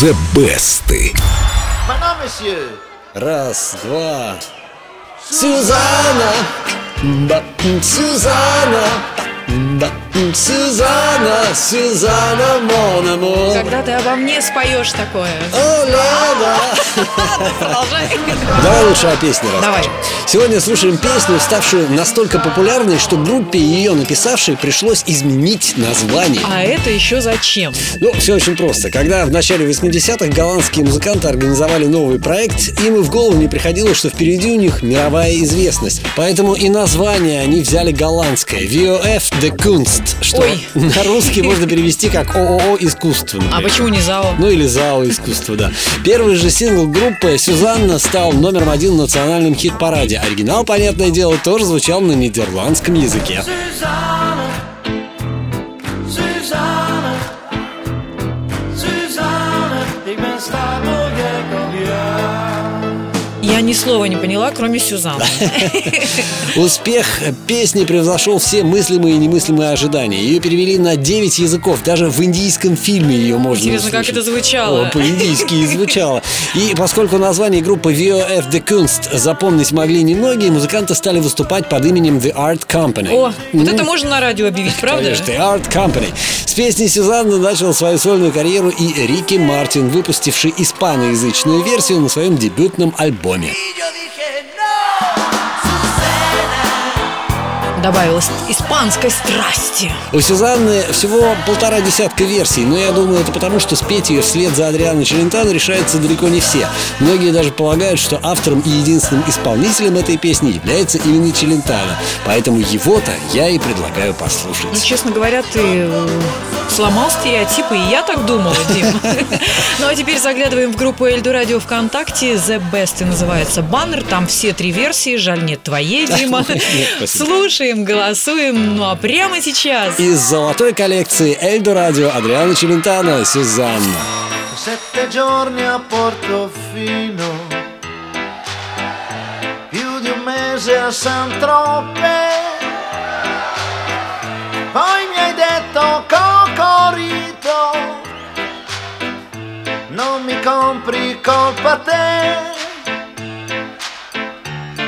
The Best. Раз, два. Сюзанна! Сюзанна! Сюзанна! Сюзанна, мон. Когда ты обо мне споешь такое. О, ла. Давай лучше о песне. Давай. Сегодня слушаем песню, ставшую настолько популярной, что группе ее написавшей пришлось изменить название. А это еще зачем? Ну, все очень просто. Когда в начале 80-х голландские музыканты организовали новый проект, им и в голову не приходило, что впереди у них мировая известность. Поэтому и название они взяли голландское. VOF The Kunst, что Ой. на русский можно перевести как ООО «Искусство». А например. почему не ЗАО? Ну или ЗАО искусства, да. Первый же сингл группы «Сюзанна» стал номером один в национальном хит-параде. Оригинал, понятное дело, тоже звучал на нидерландском языке. Ik ben op jou. Я ни слова не поняла, кроме Сюзанны. Успех песни превзошел все мыслимые и немыслимые ожидания. Ее перевели на 9 языков. Даже в индийском фильме ее можно Интересно, как услышать. это звучало. О, по-индийски и звучало. И поскольку название группы VOF The Kunst запомнить могли немногие, музыканты стали выступать под именем The Art Company. О, вот это можно на радио объявить, правда? Конечно, The Art Company. С песней Сюзанна начал свою сольную карьеру и Рики Мартин, выпустивший испаноязычную версию на своем дебютном альбоме. Y yo dije, no. Susana. Добавилось испанской страсти. У Сюзанны всего полтора десятка версий, но я думаю, это потому, что спеть ее вслед за Адриано Челентано решаются далеко не все. Многие даже полагают, что автором и единственным исполнителем этой песни является именно Челентано. Поэтому его-то я и предлагаю Ну, послушать. честно говоря, ты сломал стереотипы, и я так думала, Дим. Ну а теперь заглядываем в группу Эльду Радио ВКонтакте. The Best и называется баннер. Там все три версии. Жаль, нет твоей, Дима. Нет. Слушаем, голосуем. Ну а прямо сейчас Из золотой коллекции Эльдо Радио Адриано Челентано Сюзанна. Sette giorni a Portofino, più di un mese a San Troppe. Poi mi hai detto Cocorito, compri colpa te.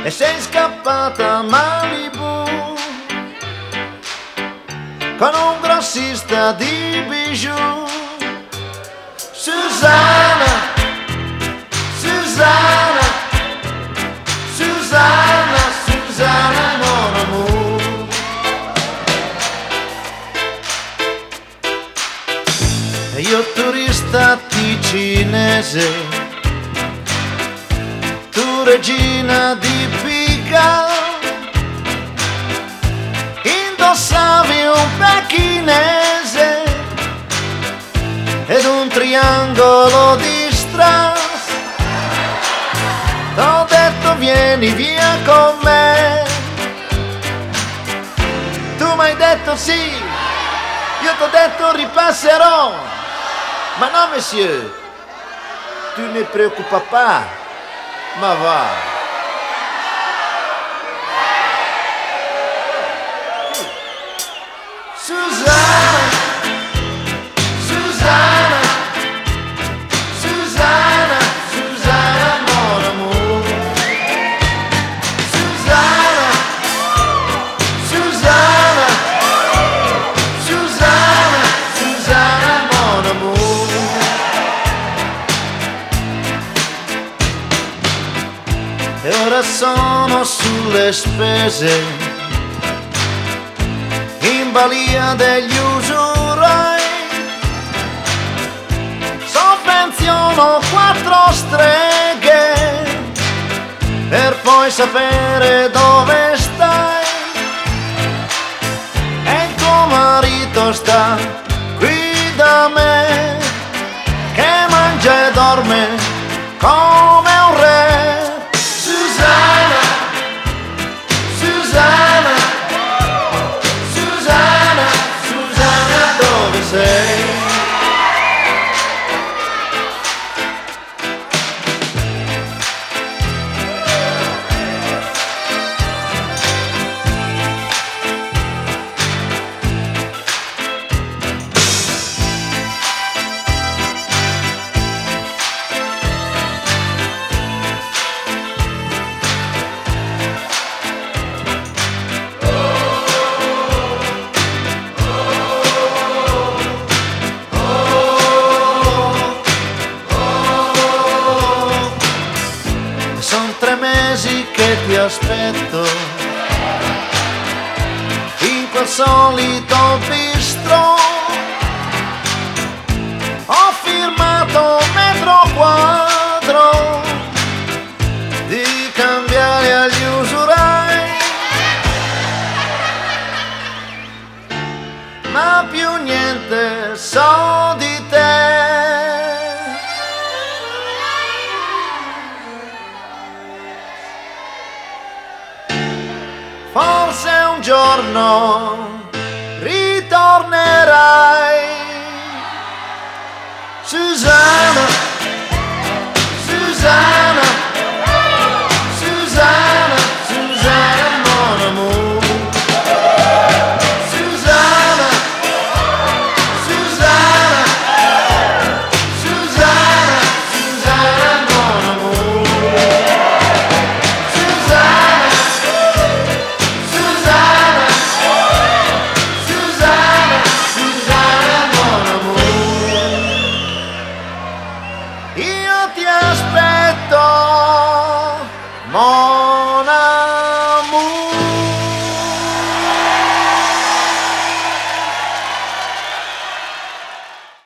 E sei scappata a Malibu con un grossista di bijou. Susanna, ticinese, tu regina di Pica, indossavi un pechinese ed un triangolo di strass. T'ho detto vieni via con me. Tu mi hai detto sì, io t'ho detto ripasserò. Ma no, monsieur, tu ne preoccupa pas, ma va. Sono sulle spese in balia degli usurai. Sovvenziono quattro streghe per poi sapere dove stai. ma più niente so di te. Forse un giorno ti aspetto. Mo